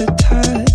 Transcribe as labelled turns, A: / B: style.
A: to touch.